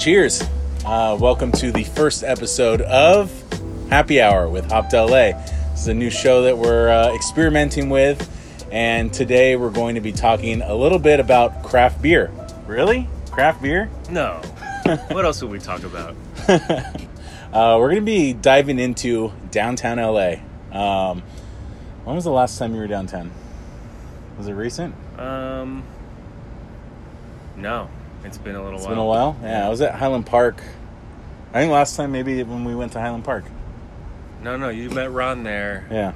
Cheers. Uh, welcome to the first episode of Happy Hour with Hopped LA. This is a new show that we're uh, experimenting with, and today we're going to be talking a little bit about craft beer. Really? Craft beer? No. what else would we talk about? Uh, we're going to be diving into downtown LA. Um, when was the last time you were downtown? Was it recent? Um, no, it's been a little It's while. been a while. Yeah, I was at Highland Park. I think last time maybe when we went to Highland Park. No, no, you met Ron there Yeah.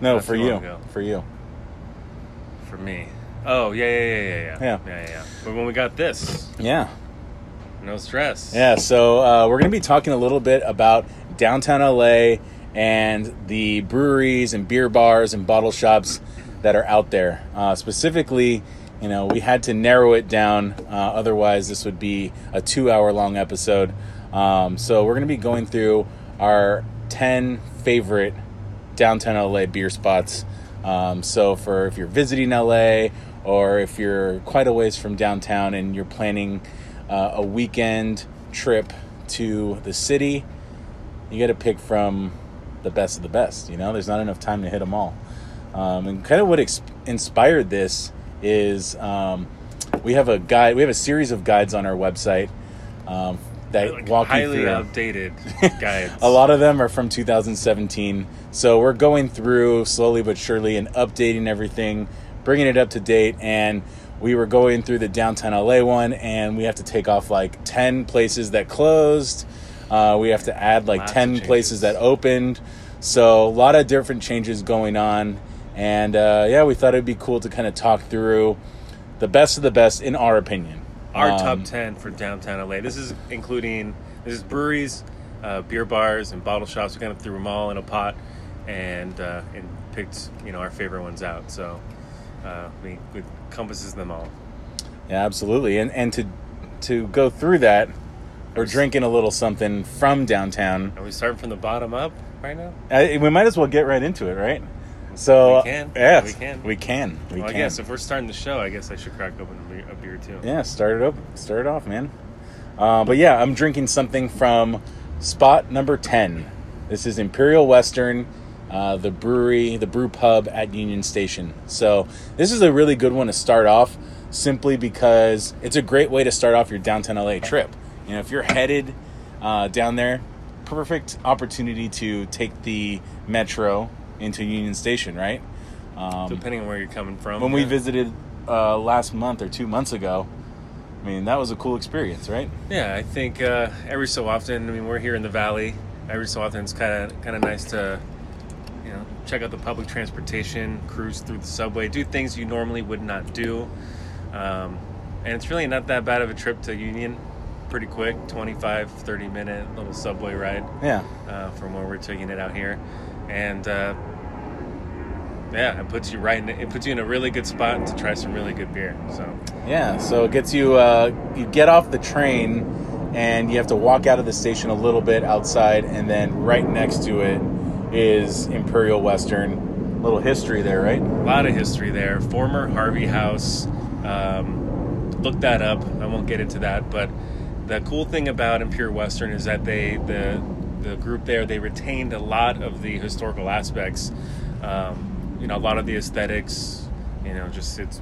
No, for you. ago. For you. for me. Oh yeah, yeah, yeah, yeah, yeah, Yeah. yeah, yeah. But when we got this, Yeah. no stress. Yeah. So uh, we're going to be talking a little bit about downtown LA and the breweries and beer bars and bottle shops that are out there. Uh, specifically, you know, we had to narrow it down. Uh, otherwise, this would be a two-hour-long episode. Um, so we're going to be going through our ten favorite downtown LA beer spots. Um, so for if you're visiting LA or if you're quite a ways from downtown and you're planning uh, a weekend trip to the city, you got to pick from the best of the best. You know, there's not enough time to hit them all. Um, and kind of what inspired this is um, we have a guide. We have a series of guides on our website um, that Like walk you highly through. outdated guides. A lot of them are from 2017. So we're going through slowly but surely and updating everything, bringing it up to date. And we were going through the downtown LA one, and we have to take off like 10 places that closed. Uh, we have to add like Lots 10 places that opened. So a lot of different changes going on. And uh, yeah, we thought it'd be cool to kind of talk through the best of the best in our opinion. Our Um, top ten for downtown LA. This is including this is breweries, uh, beer bars, and bottle shops. We kind of threw them all in a pot and uh, and picked you know our favorite ones out. So uh, we it encompasses them all. Yeah, absolutely. And and to to go through that, we're drinking a little something from downtown. Are we starting from the bottom up right now? I, we might as well get right into it, right? So We can. Yes, We can. We can. We well, I guess if we're starting the show, I guess I should crack open a beer, a beer too. yeah, start it up. Start it off, man. Uh, but yeah, I'm drinking something from spot number ten. This is Imperial Western, uh, the brewery, the brew pub at Union Station. So this is a really good one to start off, simply because it's a great way to start off your downtown LA trip. You know, if you're headed uh, down there, perfect opportunity to take the metro into Union Station, right? Um, Depending on where you're coming from. when we visited uh, last month or two months ago, I mean that was a cool experience, right? Yeah, I think uh, every so often. I mean, we're here in the valley. Every so often, it's kind of kind of nice to, you know, check out the public transportation, cruise through the subway, do things you normally would not do. Um, and it's really not that bad of a trip to Union. Pretty quick, 25, 30 minute little subway ride Yeah, uh, from where we're taking it out here, and uh, yeah, it puts you right. In, it puts you in a really good spot to try some really good beer. So yeah. So it gets you. Uh, you get off the train, and you have to walk out of the station a little bit outside, and then right next to it is Imperial Western. Little history there, right? A lot of history there. Former Harvey House. Um, look that up. I won't get into that, but the cool thing about Imperial Western is that they the the group there they retained a lot of the historical aspects. Um, you know, a lot of the aesthetics. You know, just it's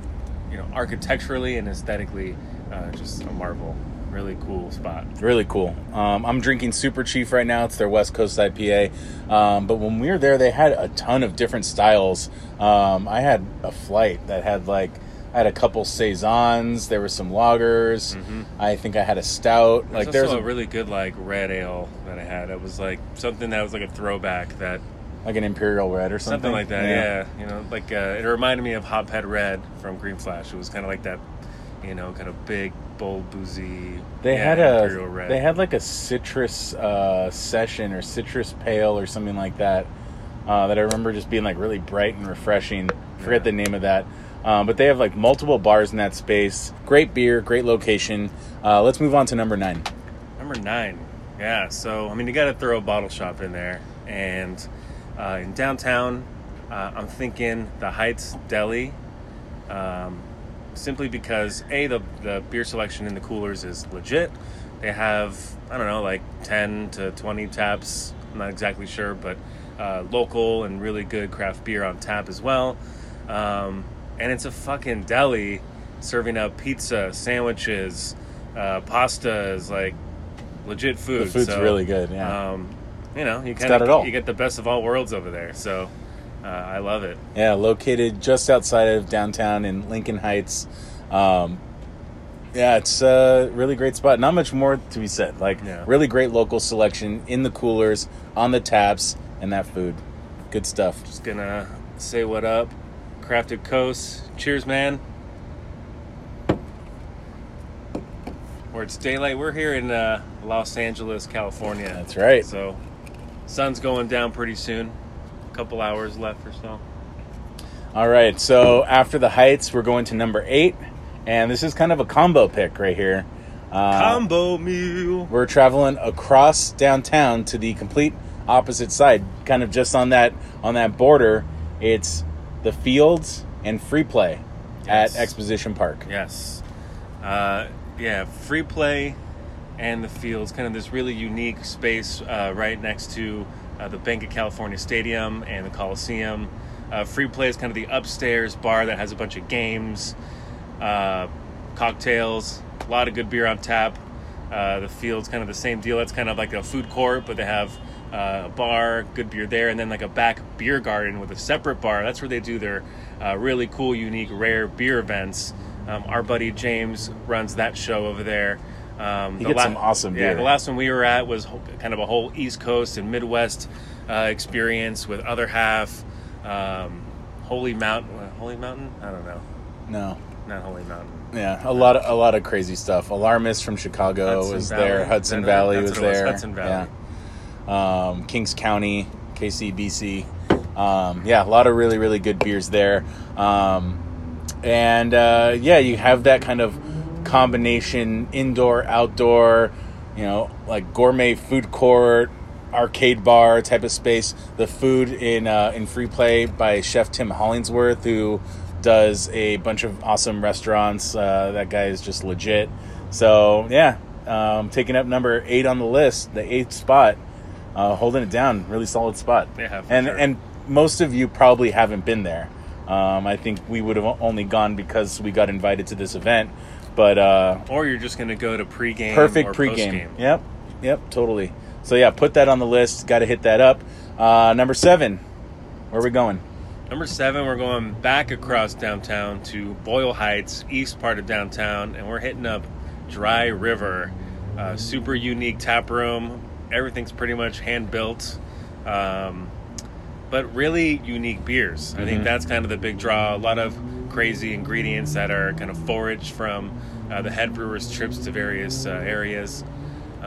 you know architecturally and aesthetically uh, just a marvel. Really cool spot. Really cool. Um, I'm drinking Super Chief right now. It's their West Coast IPA. Um, but when we were there, they had a ton of different styles. Um, I had a flight that had like I had a couple saisons. There were some lagers. I think I had a stout. Like Like there's there's a, a really good like red ale that I had. It was like something that was like a throwback that like an imperial red or something. something like that. Yeah, you know, like uh, it reminded me of Hophead Red from Green Flash. It was kind of like that, you know, kind of big, bold, boozy. They yeah, had a Imperial Red. they had like a citrus uh, session or citrus pale or something like that. Uh, that I remember just being like really bright and refreshing. Forget Yeah. the name of that. Um, but they have like multiple bars in that space. Great beer, great location. Uh, let's move on to number nine. number nine. Yeah, so I mean, you got to throw a bottle shop in there, and uh, in downtown, uh, I'm thinking the Heights Deli. Um, simply because a the the beer selection in the coolers is legit. They have I don't know like ten to twenty taps. I'm not exactly sure, but uh, local and really good craft beer on tap as well. Um, and it's a fucking deli serving up pizza, sandwiches, uh, pastas, like legit food. The food's So, really good. Yeah. Um, you know, you kind of you get the best of all worlds over there. So uh, I love it. Yeah, located just outside of downtown in Lincoln Heights. Um, yeah, it's a really great spot. Not much more to be said. Like, Yeah. really great local selection in the coolers, on the taps, and that food. Good stuff. Just gonna say what up, Crafted Coast. Cheers, man. Where it's daylight. We're here in uh, Los Angeles, California. That's right. So, sun's going down pretty soon. A couple hours left or so. All right, so after the Heights, we're going to number eight, and this is kind of a combo pick right here. Uh, Combo meal. we're traveling across downtown to the complete opposite side, kind of just on that on that border. It's the Fields and Free Play Yes. at Exposition Park. Yes. Uh, yeah, free play and the fields, kind of this really unique space uh, right next to uh, the Bank of California Stadium and the Coliseum. Uh, free play is kind of the upstairs bar that has a bunch of games, uh, cocktails, a lot of good beer on tap. Uh, the field's kind of the same deal. It's kind of like a food court, but they have uh, a bar, good beer there, and then like a back beer garden with a separate bar. That's where they do their really cool, unique, rare beer events. Um, our buddy James runs that show over there. Um, the gets some awesome Yeah, the last one we were at was kind of a whole East Coast and Midwest uh, experience with other half. Um, Holy Mountain, Holy Mountain? I don't know, No, not Holy Mountain. yeah, a lot of a lot of crazy stuff. Alarmist from Chicago Hudson was Valley. there. Hudson that? Valley was it was, there. Hudson Valley. Yeah. Um, Kings County, KCBC. Um, yeah, a lot of really really good beers there. Um, and uh, yeah, you have that kind of combination indoor outdoor, you know, like gourmet food court. Arcade bar type of space. The food in uh, in free play by Chef Tim Hollingsworth, who does a bunch of awesome restaurants. Uh, that guy is just legit. So yeah, um, taking up number eight on the list, the eighth spot, uh, holding it down, really solid spot. Yeah, and sure. and most of you probably haven't been there. Um, I think we would have only gone because we got invited to this event, but uh, Or you're just going to go to pregame perfect pregame. postgame. Yep, yep, totally. So yeah, put that on the list. Got to hit that up. Uh, number seven, where are we going? Number seven, we're going back across downtown to Boyle Heights, east part of downtown, and we're hitting up Dry River. Uh, super unique tap room. Everything's pretty much hand built, um, but really unique beers. I think Mhm. that's kind of the big draw. A lot of crazy ingredients that are kind of foraged from uh, the head brewers' trips to various uh, areas. Um,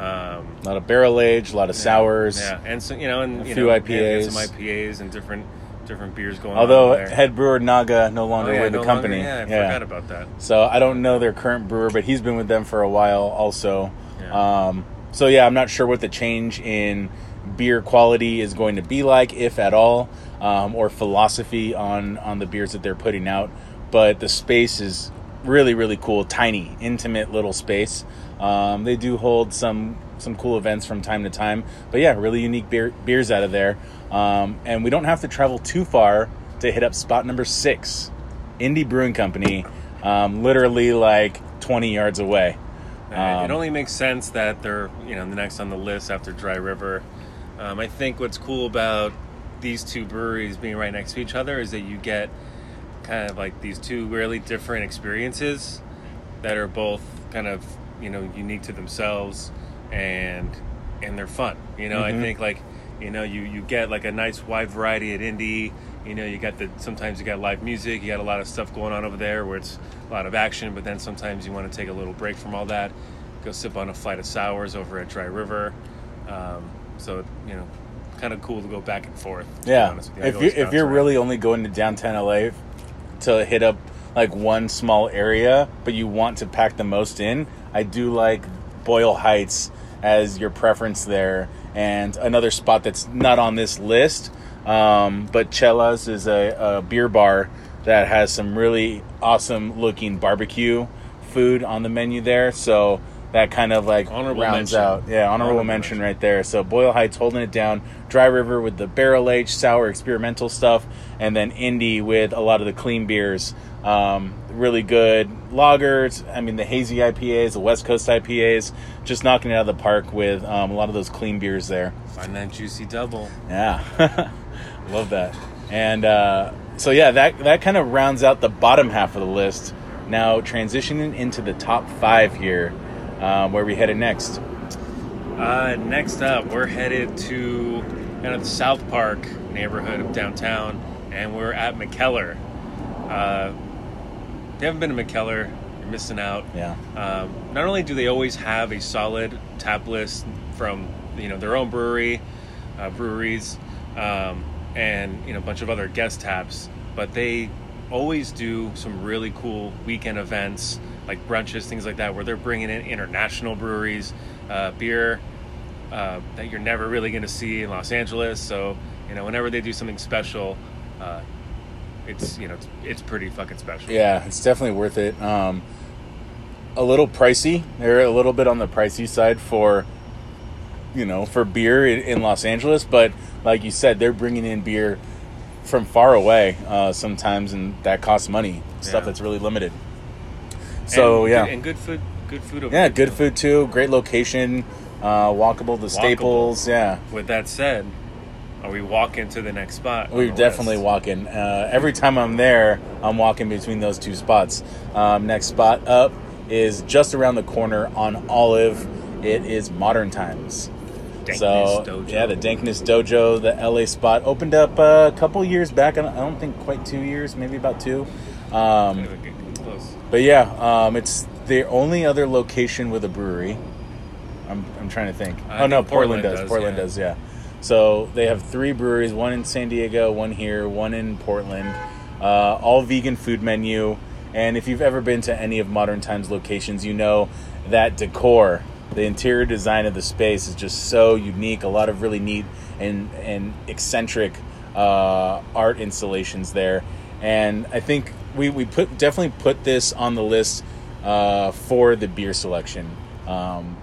A lot of barrel age, a lot of sours. yeah, and so you know, and A you few know, IPAs. some IPAs, and different different beers going Although on. there. head brewer Naga no Oh, longer yeah, with the company. longer- yeah, I forgot about that. So I don't know their current brewer, but he's been with them for a while also. Yeah. Um, so yeah, I'm not sure what the change in beer quality is going to be like, if at all, um, or philosophy on on the beers that they're putting out. But the space is really really cool, tiny, intimate little space. Um, they do hold some some cool events from time to time, but yeah, really unique beer, beers out of there. Um, and we don't have to travel too far to hit up spot number six, Indie Brewing Company, um, literally like 20 yards away. Uh, Um, it only makes sense that they're you know the next on the list after Dry River. Um, I think what's cool about these two breweries being right next to each other is that you get kind of like these two really different experiences that are both kind of you know unique to themselves and and they're fun. You know, I Mhm. think like you know you you get like a nice wide variety at indie. You know, you got the sometimes you got live music, you got a lot of stuff going on over there where it's a lot of action, but then sometimes you want to take a little break from all that, go sip on a flight of sours over at Dry River. Um, so you know, kind of cool to go back and forth. Yeah, honest with you. I if you if you're really only going to downtown LA to hit up like one small area, but you want to pack the most in, I do like Boyle Heights as your preference there. And another spot that's not on this list, um, but Chella's is a, a beer bar that has some really awesome looking barbecue food on the menu there. So that kind of like Honorable rounds mention. out. Yeah, honorable, Honorable mention, mention. right there. So Boyle Heights holding it down. Dry River with the barrel aged sour experimental stuff, and then Indie with a lot of the clean beers. Um, really good lagers. I mean, the hazy IPAs, the West Coast IPAs, just knocking it out of the park with um, a lot of those clean beers there. Find that juicy double. Yeah, love that. And uh, so yeah, that that kind of rounds out the bottom half of the list. Now transitioning into the top five here, um, where we headed next. Uh, next up, we're headed to kind of the South Park neighborhood of downtown, and we're at Mikkeller. Uh, if you haven't been to Mikkeller, you're missing out. Yeah, Um, not only do they always have a solid tap list from you know their own brewery, uh, breweries, um, and you know a bunch of other guest taps, but they always do some really cool weekend events like brunches, things like that, where they're bringing in international breweries, uh, beer uh, that you're never really going to see in Los Angeles. So you know whenever they do something special. Uh, it's you know it's, it's pretty fucking special. yeah, it's definitely worth it. Um, a little pricey. They're a little bit on the pricey side for you know for beer in, in Los Angeles, but like you said, they're bringing in beer from far away uh, sometimes, and that costs money. Stuff Yeah. that's really limited. So And yeah, and good food, good food. Over Yeah, good too. food too. Great location. Uh, walkable to Staples. Yeah, With that said, are we walking to the next spot? we're definitely list? walking. Uh, every time I'm there, I'm walking between those two spots. Um, next spot up is just around the corner on Olive. It is Modern Times. Dankness so Dojo. yeah, the Dankness Dojo, the LA spot, opened up a couple years back. I don't, I don't think quite two years, maybe about two. Um, Kinda getting close. But yeah, um, it's the only other location with a brewery. I'm, I'm trying to think. I oh no, Portland, Portland does. does, Portland yeah. does, yeah. So they have three breweries: one in San Diego, one here, one in Portland. Uh, all vegan food menu. And if you've ever been to any of Modern Times locations, you know that decor, the interior design of the space is just so unique. A lot of really neat and and eccentric uh, art installations there. And I think we, we put definitely put this on the list uh, for the beer selection. Um,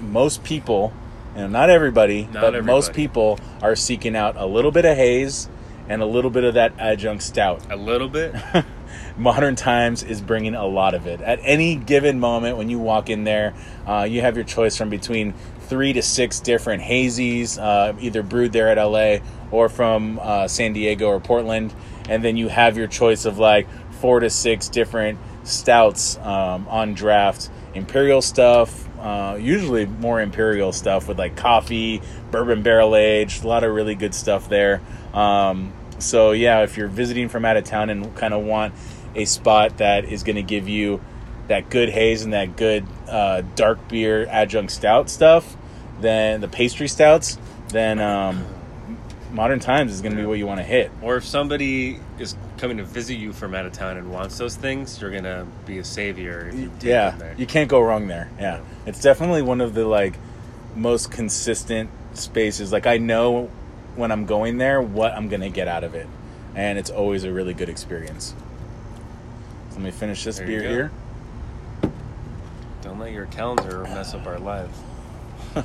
most people, you know, not everybody, Not but most people are seeking out a little bit of haze and a little bit of that adjunct stout. A little bit. Modern Times is bringing a lot of it. At any given moment, when you walk in there, uh, you have your choice from between three to six different hazies, uh, either brewed there at LA or from uh, San Diego or Portland. And then you have your choice of like four to six different stouts um, on draft. Imperial stuff, uh, usually more imperial stuff with like coffee, bourbon barrel aged, a lot of really good stuff there. Um, so yeah, if you're visiting from out of town and kind of want a spot that is going to give you that good haze and that good uh, dark beer adjunct stout stuff, then the pastry stouts, then um, Modern Times is going to be what you want to hit. or if somebody is coming to visit you from out of town and wants those things, you're gonna be a savior if you take Yeah, there. you can't go wrong there. Yeah, it's definitely one of the like most consistent spaces. Like I know when I'm going there what I'm going to get out of it, and it's always a really good experience. So let me finish this There beer here. Don't let your calendar mess up our lives. All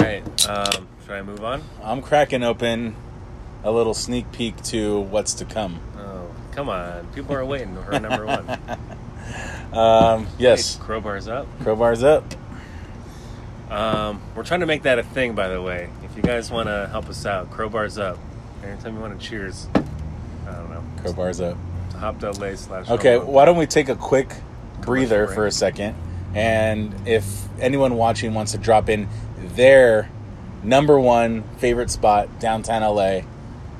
right. Um, should I move on? I'm cracking open a little sneak peek to what's to come. Oh, come on. People are waiting for number one. Um, yes, Hey, crowbars up. crowbars up. Um, we're trying to make that a thing, by the way. If you guys want to help us out, crowbars up. Anytime you want to cheers, I don't know. Crowbars up. Hop.la slash. Okay, why don't we take a quick breather for a second? And if anyone watching wants to drop in their number one favorite spot downtown LA,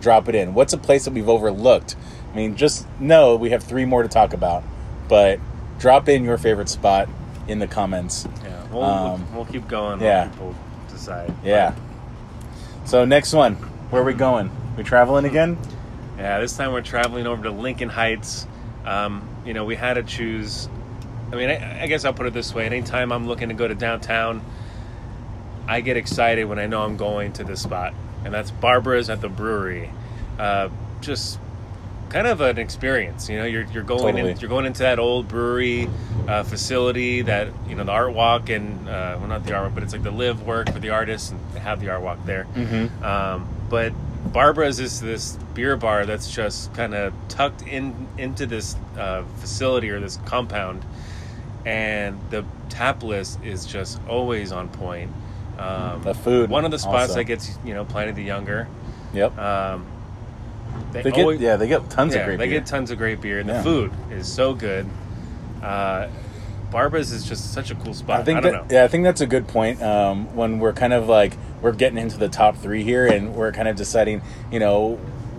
drop it in. What's a place that we've overlooked? I mean, just know we have three more to talk about, but drop in your favorite spot in the comments. Yeah, we'll, Um, we'll keep going yeah. people decide. Yeah. So next one, where are we going? We traveling again? Yeah, this time we're traveling over to Lincoln Heights. Um, you know, we had to choose. I mean, I, I guess I'll put it this way: anytime I'm looking to go to downtown, I get excited when I know I'm going to this spot, and that's Barbara's at the brewery. Uh, just kind of an experience. You know, you're you're going Totally. in, you're going into that old brewery uh, facility that you know the art walk and uh, well not the art walk, but it's like the live work for the artists and they have the art walk there. Mhm. Um, but Barbara's is this beer bar that's just kind of tucked in into this uh, facility or this compound, and the tap list is just always on point. Um, The food one of the spots also. that gets you know Pliny the Younger. Yep. Um, they, They get always- yeah, they get tons yeah, of great they beer. get tons of great beer, and Yeah. the food is so good. Uh, Barbara's is just such a cool spot. I I, think don't that know. yeah, I think that's a good point. Um, when we're kind of like we're getting into the top three here, and we're kind of deciding, you know,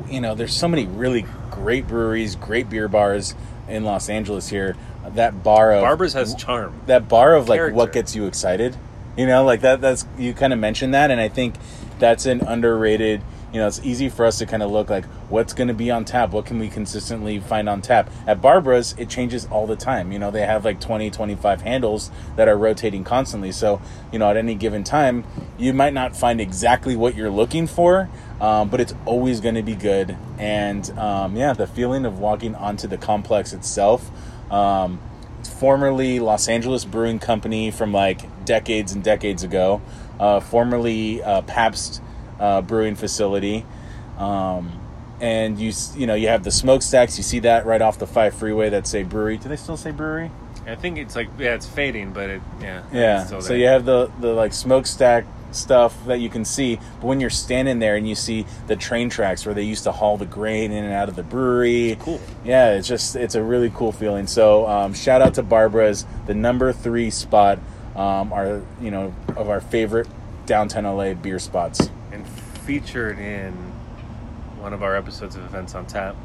you know, there's so many really great breweries, great beer bars in Los Angeles here. That bar of Barbara's has charm. that bar of like Character. what gets you excited you know like that that's you kind of mentioned that and i think that's an underrated you know it's easy for us to kind of look like what's going to be on tap what can we consistently find on tap? At barbara's it changes all the time you know they have like 20 25 handles that are rotating constantly so you know at any given time you might not find exactly what you're looking for um, but it's always going to be good and um, yeah the feeling of walking onto the complex itself um, formerly Los Angeles Brewing Company from like decades and decades ago, uh, formerly uh, Pabst uh, Brewing Facility. Um, and you you know you have the smokestacks. You see that right off the five freeway that say brewery. Do they still say brewery? I think it's like yeah, it's fading, but it yeah Yeah. So you have the the like smokestack stuff that you can see, but when you're standing there and you see the train tracks where they used to haul the grain in and out of the brewery, Cool. Yeah, it's just it's a really cool feeling. So um, shout out to Barbara's, the number three spot, um, our you know of our favorite downtown LA beer spots. and featured in one of our episodes of Events on Tap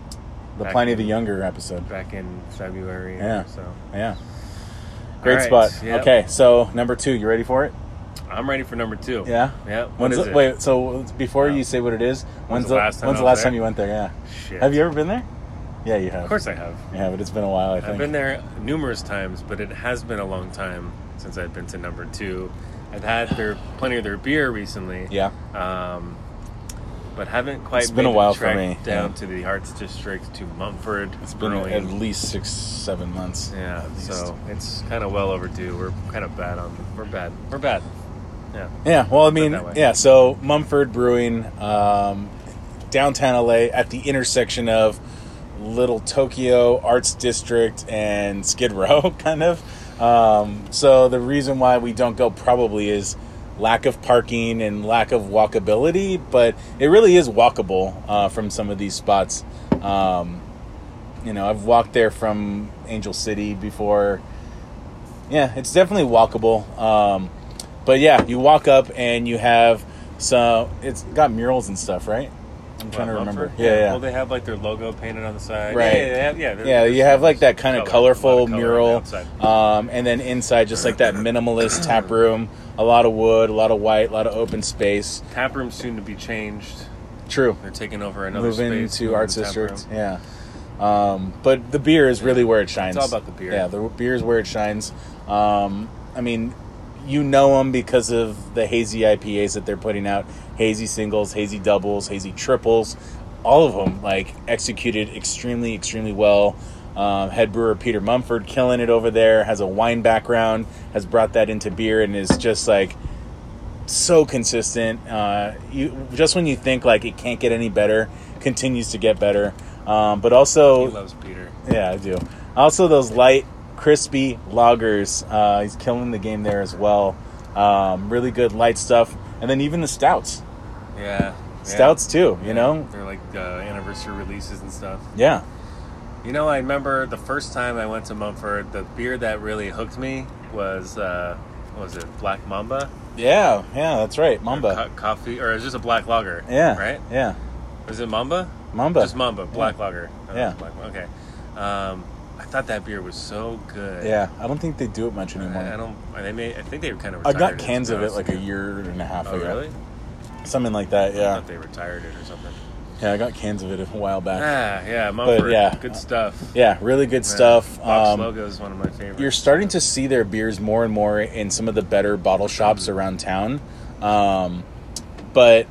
The Pliny in- the Younger episode. back in February. Yeah. So Yeah. Great right, spot. yep. Okay, so number two, you ready for it? I'm ready for number two. Yeah. Yeah. When's is the- it? Wait, so before No. you say what it is, when's the the last time when's the last time you went there? Yeah. Shit. Have you ever been there? Yeah, you have. Of course I have. Yeah, but it's been a while. I think. I've been there numerous times, but it has been a long time since I've been to number two. I've had their plenty of their beer recently. Yeah. Um, but haven't quite It's been a while for me, down yeah. to the Arts District to Mumford. It's been Brewing. at least six, seven months. yeah, so it's kind of well overdue. We're kind of bad on. We're bad. We're bad. Yeah. Yeah, well, I mean, yeah. So Mumford Brewing, um, downtown LA, at the intersection of Little Tokyo Arts District and Skid Row, kind of. Um, so the reason why we don't go probably is lack of parking and lack of walkability, but it really is walkable uh, from some of these spots. Um, you know, I've walked there from Angel City before. Yeah, it's definitely walkable. Um, but yeah, you walk up and you have some. It's got murals and stuff, right? I'm trying to remember. Mumford? Yeah, yeah. Well, they have like their logo painted on the side. Right. Yeah, have, yeah, there- yeah, there's- you have like that kind of color, colorful color mural, um, and then inside just like that minimalist tap room. A lot of wood, a lot of white, a lot of open space. Tap room soon to be changed. True. They're taking over another Moving space. to moving Arts the tap District. Yeah. Um, but the beer is really where it shines. It's all about the beer. Yeah, the beer is where it shines. Um, I mean, you know them because of the hazy IPAs that they're putting out hazy singles, hazy doubles, hazy triples. All of them, like, executed extremely, extremely well. Um, head brewer Peter Mumford killing it over there, has a wine background, has brought that into beer, and is just like so consistent. Uh, you just when you think like it can't get any better, continues to get better. Um, but also, He loves Peter. yeah, I do. Also, those light, crispy lagers. Uh, he's killing the game there as well. Um, really good light stuff, and then even the stouts, Yeah. yeah. stouts too. You Yeah. know, they're like uh, anniversary releases and stuff. yeah, You know, I remember the first time I went to Mumford, the beer that really hooked me was uh, what was it Black Mamba? yeah, yeah. That's right, Or Mamba. co- coffee, or it's just a black lager. Yeah, Right? Yeah, Was it Mamba? Mamba. Just Mamba, black lager. Oh, Yeah. Black, okay. Um, thought that beer was so good. yeah. I don't think they do it much anymore. I, I don't. They made. I think they were kind of. I got cans of it like a year and a half Oh ago, really? something like that. I Yeah, thought they retired it or something. yeah. I got cans of it a while back. Ah, yeah, Mumford. yeah. good stuff. Yeah, really good stuff. Fox Um, logo is one of my favorites. you're starting to see their beers more and more in some of the better bottle shops around town. Um, but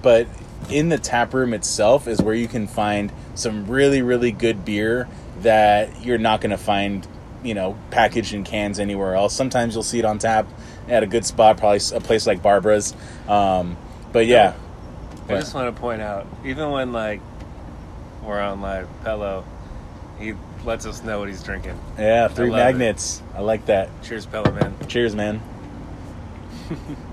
but in the tap room itself is where you can find some really really good beer that you're not going to find you know packaged in cans anywhere else sometimes you'll see it on tap at a good spot probably a place like barbara's um, but yeah I just want to point out, even when like we're on live, Pello, he lets us know what he's drinking. yeah three it. magnets i like that Cheers, Pello, man. Cheers, man.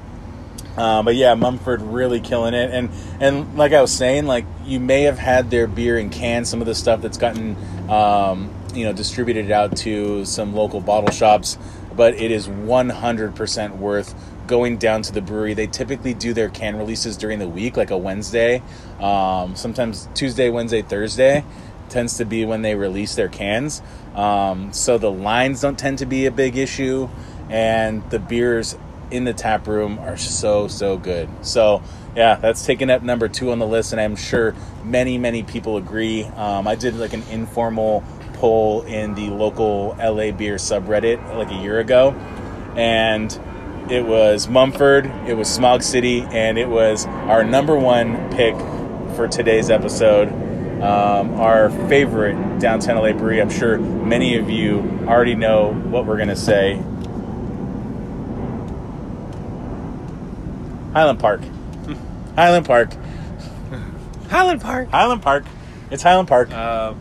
um, but yeah, Mumford really killing it, and and like I was saying, like you may have had their beer in cans, some of the stuff that's gotten um, you know distributed out to some local bottle shops, but it is one hundred percent worth going down to the brewery. They typically do their can releases during the week, like a Wednesday, um, sometimes Tuesday, Wednesday, Thursday tends to be when they release their cans. Um, so the lines don't tend to be a big issue, and the beers in the tap room are so so good. So yeah, that's taken up number two on the list, and I'm sure many many people agree. Um, I did like an informal poll in the local LA beer subreddit like a year ago, and it was Mumford, it was Smog City, and it was our number one pick for today's episode. Um, our favorite downtown LA brewery. I'm sure many of you already know what we're to say. Highland Park. Highland Park. Highland Park. Highland Park. It's Highland Park. Uh,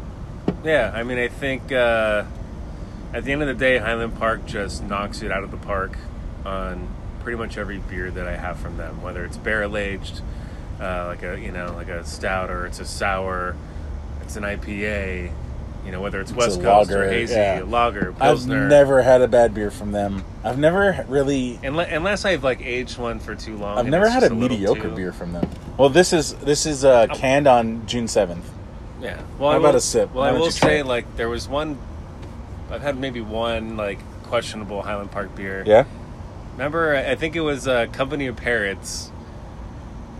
yeah, I mean, I think uh, at the end of the day, Highland Park just knocks it out of the park on pretty much every beer that I have from them, whether it's barrel aged, uh, like a you know like a stout or it's a sour, it's an IPA, you know whether it's, It's West a Coast or lager, hazy, yeah. lager, I've never had a bad beer from them. I've never really. Unless, unless I've like aged one for too long. I've never had just a mediocre too- beer from them. Well, this is this is uh, canned on June seventh. Yeah. Well, How I about will, a sip? Well, Why I will say it? like there was one. I've had maybe one like questionable Highland Park beer. Yeah. Remember, I think it was uh, Company of Parrots,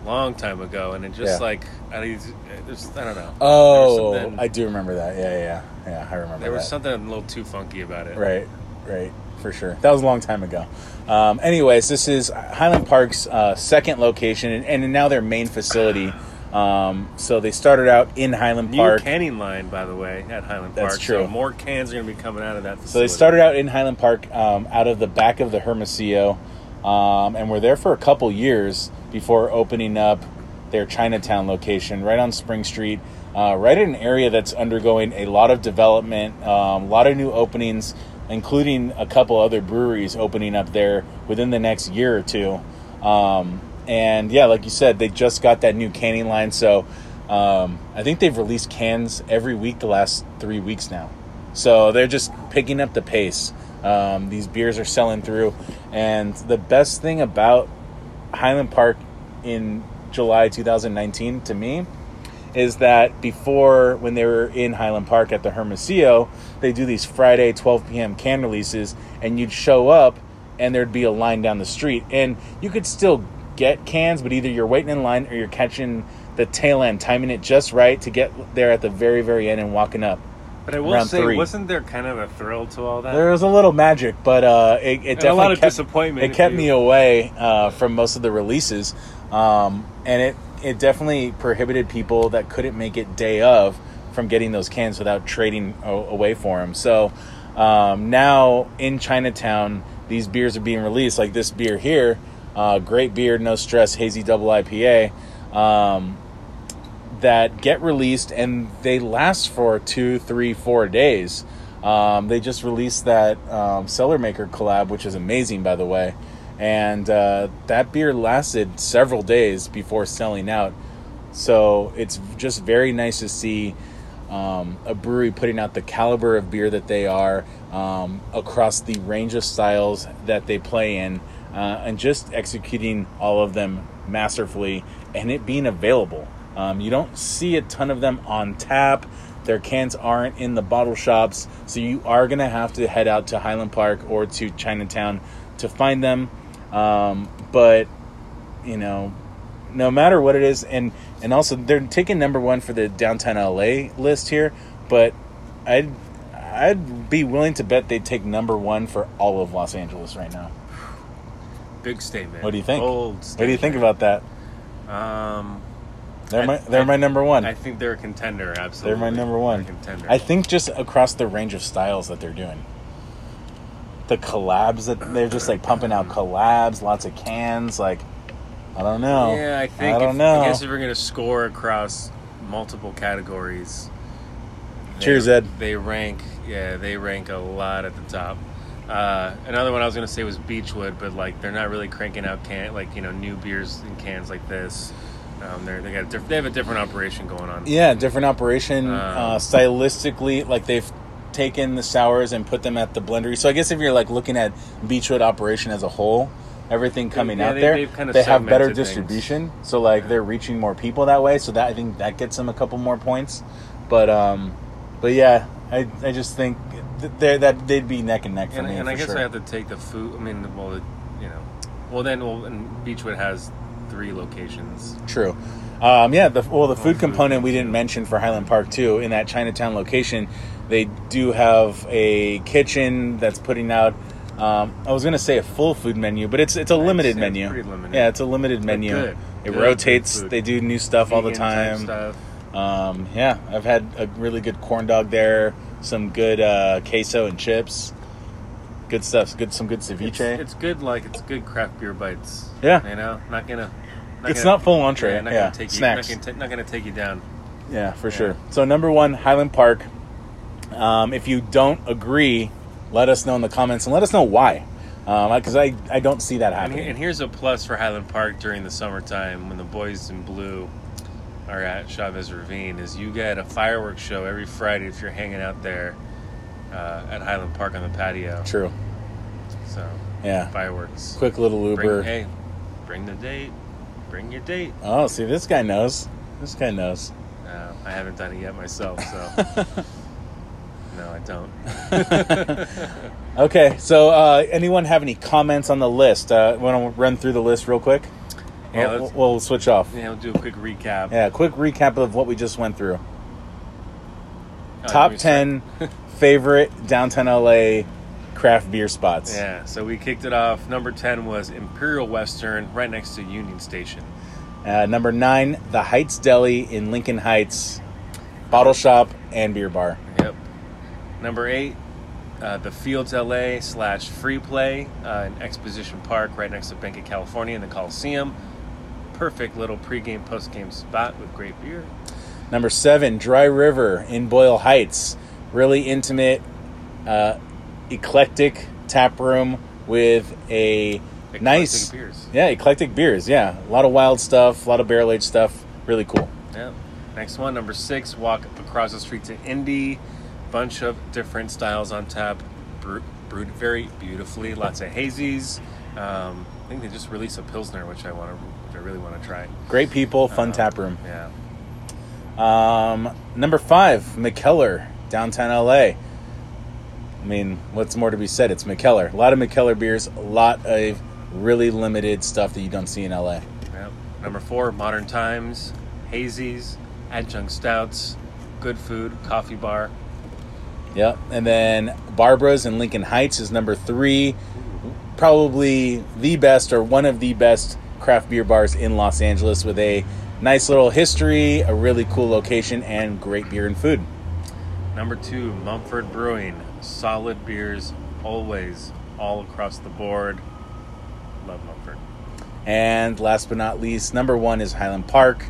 long time ago, and it just Yeah. like I, don't- there's- I don't know. Oh, I do remember that. Yeah, yeah, yeah. I remember There was that. something a little too funky about it. Right, right, for sure. That was a long time ago. Um, anyways, this is Highland Park's uh, second location, and, and now their main facility. Um, so they started out in Highland New Park. canning line, by the way, at Highland Park. That's true. So more cans are going to be coming out of that. Facility. So they started out in Highland Park, um, out of the back of the Hermosillo, um, and were there for a couple years before opening up their Chinatown location right on Spring Street, uh, right in an area that's undergoing a lot of development, um, a lot of new openings, including a couple other breweries opening up there within the next year or two. Um, and yeah, like you said, they just got that new canning line, so um, I think they've released cans every week the last three weeks now. So they're just picking up the pace. Um, these beers are selling through, and the best thing about Highland Park in July 2019 to me is that before when they were in Highland Park at the Hermosillo, they do these Friday 12 p.m. can releases, and you'd show up and there'd be a line down the street, and you could still get cans, but either you're waiting in line or you're catching the tail end, timing it just right to get there at the very very end and walking up. But I will say, three. wasn't there kind of a thrill to all that? There was a little magic, but uh, it, it definitely a lot of kept, disappointment It kept you- me away uh, from most of the releases, um, and it it definitely prohibited people that couldn't make it day of from getting those cans without trading away for them. So um, now in Chinatown, these beers are being released, like this beer here, uh, great beer, no stress, hazy double IPA. Um, that get released and they last for two, three, four days. Um, they just released that um, Cellar Maker collab, which is amazing, by the way. And uh, that beer lasted several days before selling out. So it's just very nice to see um, a brewery putting out the caliber of beer that they are um, across the range of styles that they play in uh, and just executing all of them masterfully and it being available. Um, you don't see a ton of them on tap. Their cans aren't in the bottle shops, so you are going to have to head out to Highland Park or to Chinatown to find them. Um, but you know, no matter what it is, and and also they're taking number one for the downtown LA list here, but I'd I'd be willing to bet they'd take number one for all of Los Angeles right now. Big statement. What do you think? Bold What do you think about that? Um, They're I- my they're I- my number one. I think they're a contender. Absolutely, they're my number one. Contender. I think just across the range of styles that they're doing. The collabs that they're just like pumping out collabs, lots of cans. Like, I don't know. Yeah, I think. I don't if, know. I guess if we're gonna score across multiple categories, they- Cheers, Ed. They rank. Yeah, they rank a lot at the top. Uh, another one I was gonna say was Beechwood, but like they're not really cranking out can like you know new beers in cans like this. Um, they're, they got diff- they have a different operation going on. Yeah, different operation. Um, uh, stylistically, like they've taken the sours and put them at the blendery. So I guess if you're like looking at Beechwood operation as a whole, everything coming yeah, out they- there, they've kinda they have better things. distribution. So like they're reaching more people that way. So that I think that gets them a couple more points. But um, but yeah, I I just think th- they're, that they'd be neck and neck for and, me. and I guess sure. I have to take the food. I mean, well, the, you know, well then, well, and Beechwood has three locations. True. Um, yeah, the, well, the food food component we didn't mention for Highland Park too. In that Chinatown location, they do have a kitchen that's putting out. Um, I was going to say a full food menu, but it's it's a limited menu. limited. Yeah, it's a limited menu. good. It Good, rotates. good. They do new stuff all the time. Um, yeah, I've had a really good corn dog there. Some good uh, queso and chips. Good stuff. Good some good ceviche. It's, it's good, like it's good craft beer bites. Yeah. you know, not gonna. It's gonna- not full entree, Yeah, not yeah, gonna take snacks. You, not, gonna, not gonna take you down. Yeah, for Yeah. sure. So number one, Highland Park. Um, if you don't agree, let us know in the comments and let us know why. Because I, I don't see that happening. he- and here's a plus for Highland Park during the summertime when the boys in blue are at Chavez Ravine is you get a fireworks show every Friday if you're hanging out there uh, at Highland Park on the patio. True. So Yeah. fireworks. Quick little Bring, Uber. hey, bring the date. Bring your date. Oh, see, this guy knows. This guy knows. Uh, I haven't done it yet myself, so no, I don't. Okay, so uh, anyone have any comments on the list? Uh, Want to run through the list real quick? Yeah, we'll, we'll switch off. Yeah, we'll do a quick recap. Yeah, quick recap of what we just went through. Oh, Top let me start. 10 favorite downtown LA craft beer spots. Yeah, so we kicked it off. Number 10 was Imperial Western, right next to Union Station. Uh, number nine, the Heights Deli in Lincoln Heights, bottle shop and beer bar. Yep. Number 8, uh, the Fields LA slash Free Play uh, in Exposition Park, right next to Bank of California in the Coliseum. Perfect little pregame, postgame spot with great beer. Number seven, Dry River in Boyle Heights, really intimate, uh, eclectic tap room with a Eclectic nice, beers. yeah, eclectic beers. Yeah, a lot of wild stuff, a lot of barrel aged stuff. Really cool. Yep. Next one, number six, walk across the street to Indie. Bunch of different styles on tap, brewed, brewed very beautifully. Lots of hazies. Um, I think they just released a pilsner, which I want to, which I really want to try. Great people, fun Um, tap room. Yeah. Um, number five, Mikkeller, downtown LA. I mean, what's more to be said? It's Mikkeller. A lot of Mikkeller beers, a lot of really limited stuff that you don't see in LA. Yep. Number four, modern times, hazies, adjunct stouts, good food, coffee bar. Yep. And then Barbara's in Lincoln Heights is number three. Probably the best or one of the best craft beer bars in Los Angeles with a nice little history, a really cool location, and great beer and food. Number two, Mumford Brewing, solid beers, always, all across the board. Love Mumford. And last but not least, number one is Highland Park,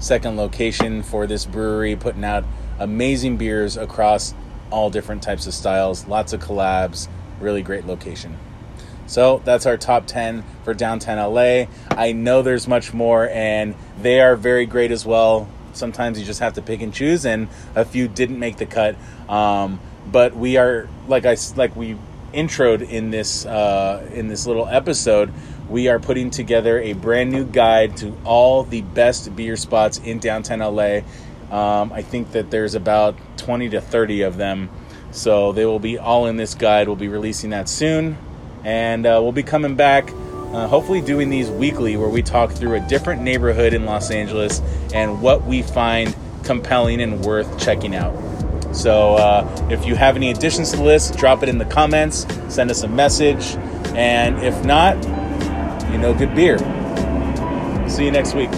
second location for this brewery, putting out amazing beers across all different types of styles, lots of collabs, really great location. So that's our top 10 for downtown LA. I know there's much more, and they are very great as well. Sometimes you just have to pick and choose, and a few didn't make the cut. Um, but we are, like I like we introed in this uh, in this little episode, we are putting together a brand new guide to all the best beer spots in downtown LA. Um, I think that there's about 20 to 30 of them. So they will be all in this guide. We'll be releasing that soon. And uh, we'll be coming back, uh, hopefully, doing these weekly where we talk through a different neighborhood in Los Angeles and what we find compelling and worth checking out. So uh, if you have any additions to the list, drop it in the comments, send us a message. And if not, you know, good beer. See you next week.